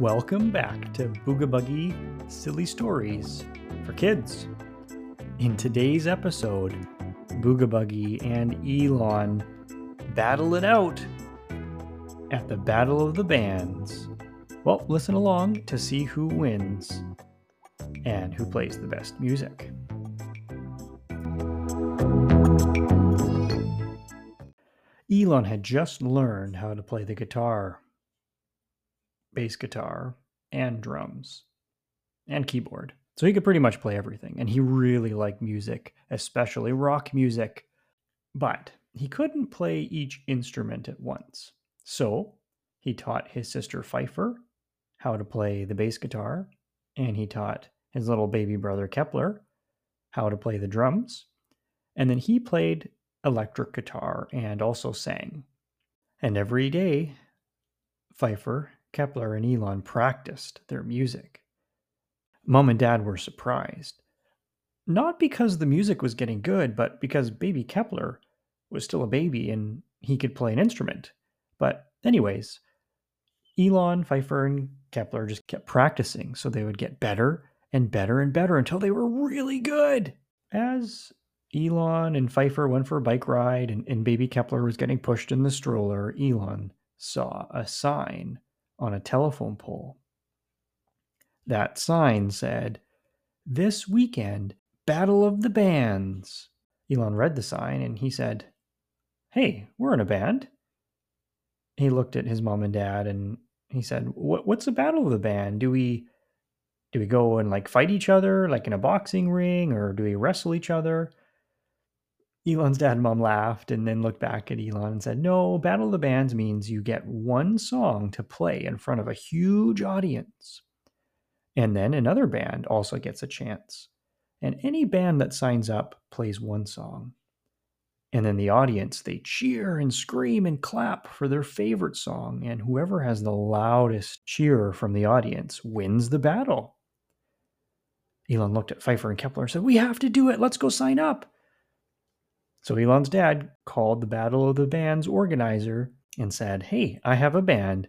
Welcome back to Booga Buggie Silly Stories for Kids. In today's episode, Booga Buggie and Elon battle it out at the Battle of the Bands. Well, listen along to see who wins and who plays the best music. Elon had just learned how to play the guitar, bass guitar, and drums, and keyboard. So he could pretty much play everything. And he really liked music, especially rock music. But he couldn't play each instrument at once. So he taught his sister Pfeiffer how to play the bass guitar, and he taught his little baby brother Kepler how to play the drums. And then he played electric guitar and also sang. And every day, Pfeiffer, Kepler, and Elon practiced their music. Mom and Dad were surprised. Not because the music was getting good, but because baby Kepler was still a baby and he could play an instrument. But, anyways, Elon, Pfeiffer, and Kepler just kept practicing so they would get better and better and better until they were really good. As Elon and Pfeiffer went for a bike ride and, and baby Kepler was getting pushed in the stroller, Elon saw a sign on a telephone pole. That sign said, This weekend, Battle of the Bands. Elon read the sign and he said, Hey, we're in a band. He looked at his mom and dad and he said, "What's the battle of the band? Do we do we go and like fight each other like in a boxing ring or do we wrestle each other?" Elon's dad and mom laughed and then looked back at Elon and said, No, Battle of the Bands means you get one song to play in front of a huge audience. And then another band also gets a chance. And any band that signs up plays one song. And then the audience, they cheer and scream and clap for their favorite song. And whoever has the loudest cheer from the audience wins the battle. Elon looked at Pfeiffer and Kepler and said, We have to do it. Let's go sign up. So Elon's dad called the Battle of the Bands organizer and said, Hey, I have a band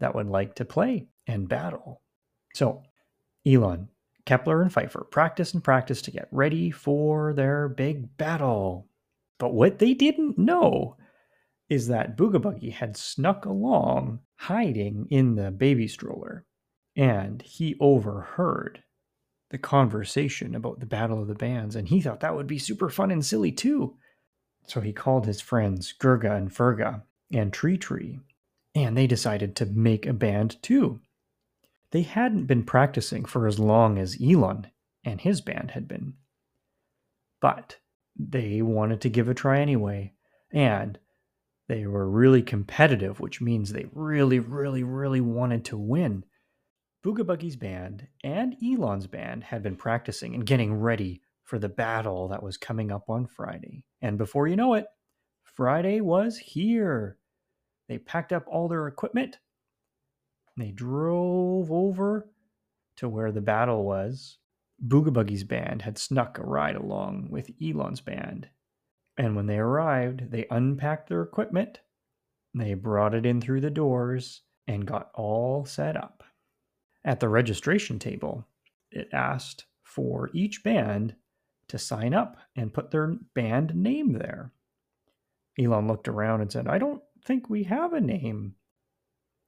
that would like to play and battle. So Elon, Kepler, and Pfeiffer practiced and practiced to get ready for their big battle. But what they didn't know is that Booga Buggie had snuck along, hiding in the baby stroller, and he overheard the conversation about the Battle of the Bands, and he thought that would be super fun and silly too. So he called his friends Gurga and Ferga and Tree Tree, and they decided to make a band too. They hadn't been practicing for as long as Elon and his band had been. But they wanted to give a try anyway, and they were really competitive, which means they really, really, really wanted to win. Booga Buggie's band and Elon's band had been practicing and getting ready for the battle that was coming up on Friday. And before you know it, Friday was here. They packed up all their equipment. They drove over to where the battle was. Booga Buggie's band had snuck a ride along with Elon's band. And when they arrived, they unpacked their equipment, they brought it in through the doors, and got all set up. At the registration table, it asked for each band to sign up and put their band name there. Elon looked around and said, I don't think we have a name.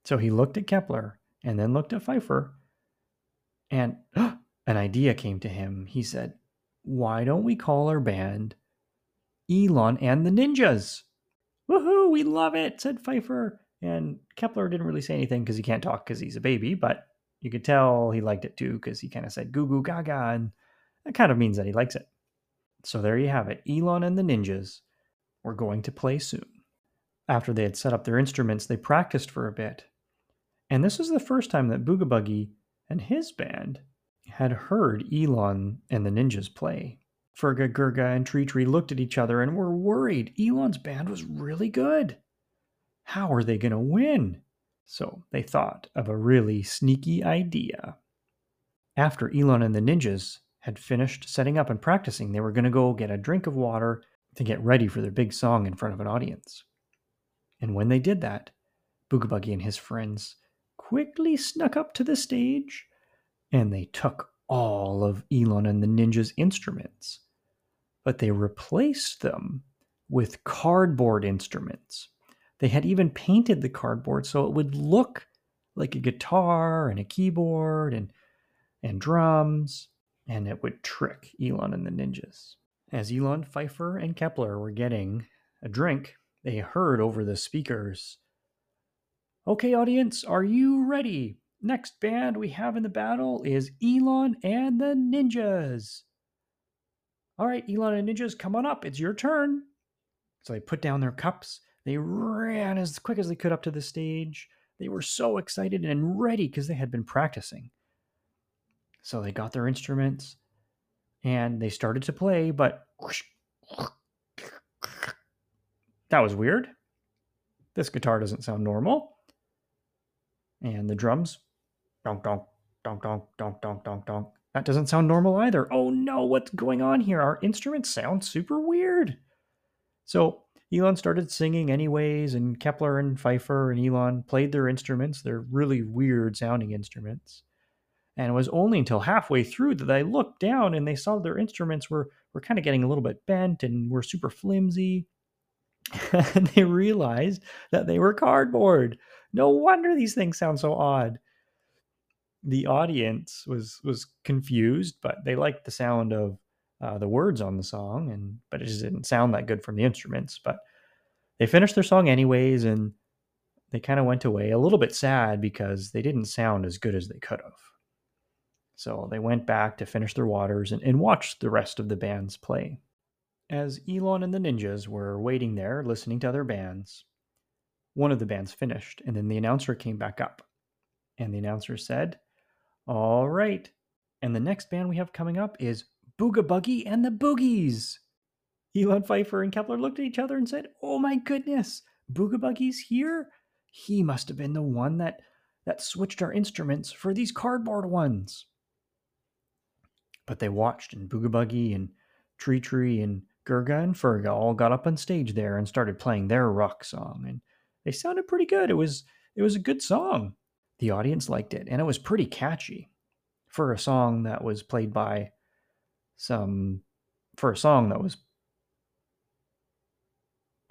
So he looked at Kepler and then looked at Pfeiffer, and an idea came to him. He said, Why don't we call our band Elon and the Ninjas? Woohoo, we love it, said Pfeiffer. And Kepler didn't really say anything because he can't talk because he's a baby, but you could tell he liked it too because he kind of said goo goo gaga and that kind of means that he likes it. So there you have it. Elon and the ninjas were going to play soon. After they had set up their instruments, they practiced for a bit. And this was the first time that Booga Buggie and his band had heard Elon and the ninjas play. Ferga, Gurga, and Tree Tree looked at each other and were worried. Elon's band was really good. How are they going to win? So they thought of a really sneaky idea. After Elon and the ninjas had finished setting up and practicing, they were going to go get a drink of water to get ready for their big song in front of an audience. And when they did that, Booga Buggie and his friends quickly snuck up to the stage and they took all of Elon and the ninja's instruments, but they replaced them with cardboard instruments. They had even painted the cardboard so it would look like a guitar and a keyboard and and drums, and it would trick Elon and the ninjas. As Elon, Pfeiffer, and Kepler were getting a drink, they heard over the speakers Okay, audience, are you ready? Next band we have in the battle is Elon and the Ninjas. All right, Elon and Ninjas, come on up. It's your turn. So they put down their cups. They ran as quick as they could up to the stage. They were so excited and ready because they had been practicing. So they got their instruments and they started to play, but that was weird. This guitar doesn't sound normal. And the drums, donk, donk, donk, donk, donk, donk, donk, donk. That doesn't sound normal either. Oh no, what's going on here? Our instruments sound super weird. So Elon started singing anyways, and Kepler and Pfeiffer and Elon played their instruments. They're really weird sounding instruments. And it was only until halfway through that they looked down and they saw their instruments were, were kind of getting a little bit bent and were super flimsy. and they realized that they were cardboard. No wonder these things sound so odd. The audience was was confused, but they liked the sound of uh, the words on the song, and but it just didn't sound that good from the instruments. But they finished their song anyways, and they kind of went away a little bit sad because they didn't sound as good as they could have. So they went back to finish their waters and, and watched the rest of the bands play. As Elon and the Ninjas were waiting there, listening to other bands, one of the bands finished, and then the announcer came back up. And the announcer said, All right. And the next band we have coming up is Booga Buggie and the Boogies. Elon Pfeiffer and Kepler looked at each other and said, Oh my goodness, Booga Buggie's here? He must have been the one that, that switched our instruments for these cardboard ones. But they watched, and Booga Buggie and Tree Tree and Gurga and Ferga all got up on stage there and started playing their rock song, and they sounded pretty good. It was it was a good song. The audience liked it, and it was pretty catchy for a song that was played by some for a song that was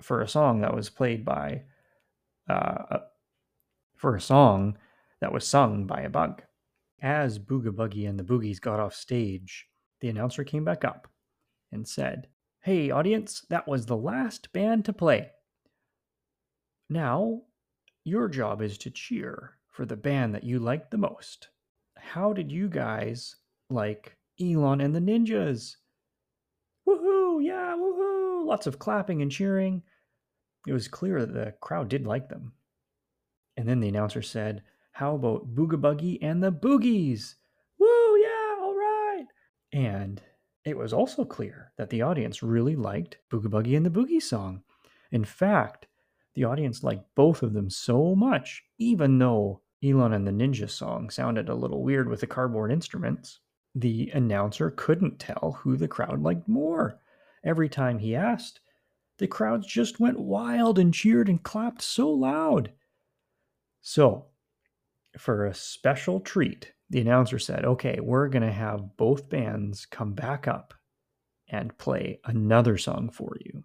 for a song that was played by uh, for a song that was sung by a bug. As Booga Buggie and the Boogies got off stage, the announcer came back up and said, Hey, audience, that was the last band to play. Now, your job is to cheer for the band that you liked the most. How did you guys like Elon and the Ninjas? Woohoo! Yeah, woohoo! Lots of clapping and cheering. It was clear that the crowd did like them. And then the announcer said, how about Booga Buggie and the Boogies? Woo, yeah, all right. And it was also clear that the audience really liked Booga Buggie and the Boogie song. In fact, the audience liked both of them so much, even though Elon and the Ninja song sounded a little weird with the cardboard instruments. The announcer couldn't tell who the crowd liked more. Every time he asked, the crowds just went wild and cheered and clapped so loud. So, for a special treat, the announcer said, okay, we're going to have both bands come back up and play another song for you.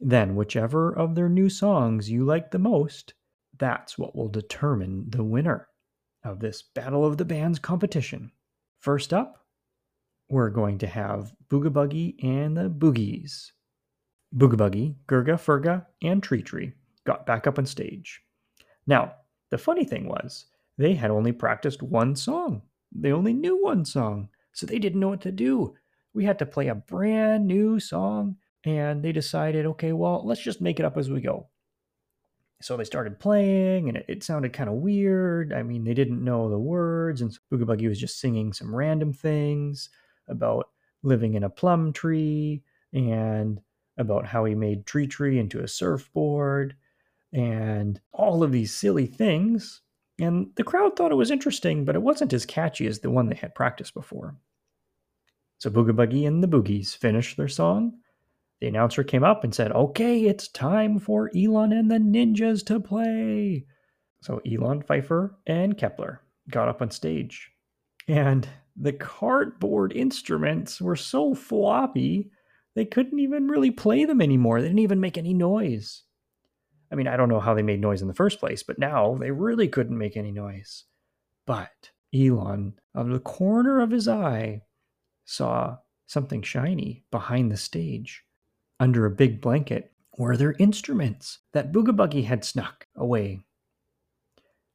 Then, whichever of their new songs you like the most, that's what will determine the winner of this Battle of the Bands competition. First up, we're going to have Booga Buggie and the Boogies. Booga Buggie, Gurga, Ferga, and Tree Tree got back up on stage. Now, the funny thing was, they had only practiced one song. They only knew one song, so they didn't know what to do. We had to play a brand new song, and they decided, okay, well, let's just make it up as we go. So they started playing, and it, it sounded kind of weird. I mean, they didn't know the words, and so Booga Buggie was just singing some random things about living in a plum tree and about how he made Tree Tree into a surfboard and all of these silly things and the crowd thought it was interesting, but it wasn't as catchy as the one they had practiced before. So Booga Buggie and the Boogies finished their song. The announcer came up and said, Okay, it's time for Elon and the Ninjas to play. So Elon Pfeiffer and Kepler got up on stage. And the cardboard instruments were so floppy, they couldn't even really play them anymore. They didn't even make any noise. I mean, I don't know how they made noise in the first place, but now they really couldn't make any noise. But Elon, out of the corner of his eye, saw something shiny behind the stage. Under a big blanket were their instruments that Boogie had snuck away.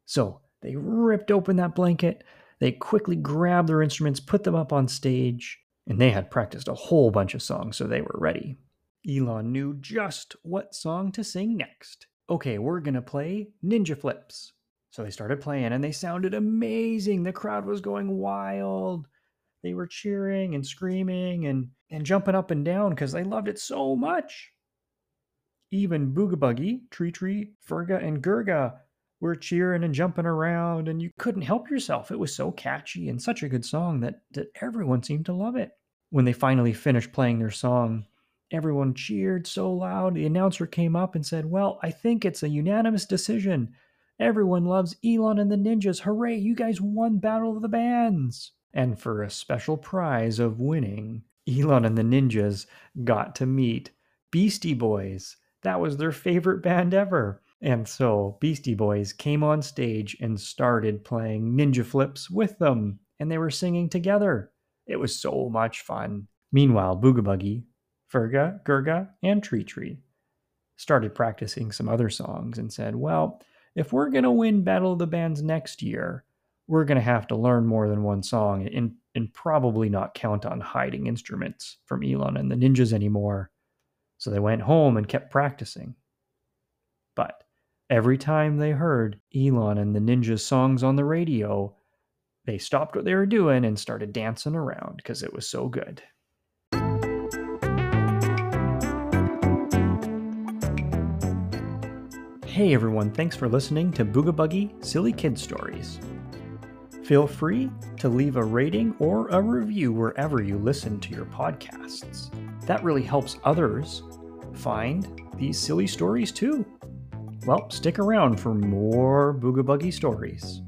So they ripped open that blanket, they quickly grabbed their instruments, put them up on stage, and they had practiced a whole bunch of songs, so they were ready. Elon knew just what song to sing next. Okay, we're gonna play Ninja Flips. So they started playing and they sounded amazing. The crowd was going wild. They were cheering and screaming and, and jumping up and down because they loved it so much. Even Booga Buggie, Tree Tree, Ferga, and Gurga were cheering and jumping around, and you couldn't help yourself. It was so catchy and such a good song that, that everyone seemed to love it. When they finally finished playing their song, everyone cheered so loud. The announcer came up and said, Well, I think it's a unanimous decision. Everyone loves Elon and the Ninjas. Hooray, you guys won Battle of the Bands. And for a special prize of winning, Elon and the Ninjas got to meet Beastie Boys. That was their favorite band ever. And so Beastie Boys came on stage and started playing ninja flips with them, and they were singing together. It was so much fun. Meanwhile, Booga Buggie, Ferga, Gurga, and Tree Tree started practicing some other songs and said, Well, if we're going to win Battle of the Bands next year, we're going to have to learn more than one song and, and probably not count on hiding instruments from Elon and the ninjas anymore. So they went home and kept practicing. But Every time they heard Elon and the Ninjas songs on the radio, they stopped what they were doing and started dancing around because it was so good. Hey everyone, thanks for listening to Booga Buggie Silly Kid Stories. Feel free to leave a rating or a review wherever you listen to your podcasts. That really helps others find these silly stories too. Well, stick around for more Booga Buggie stories.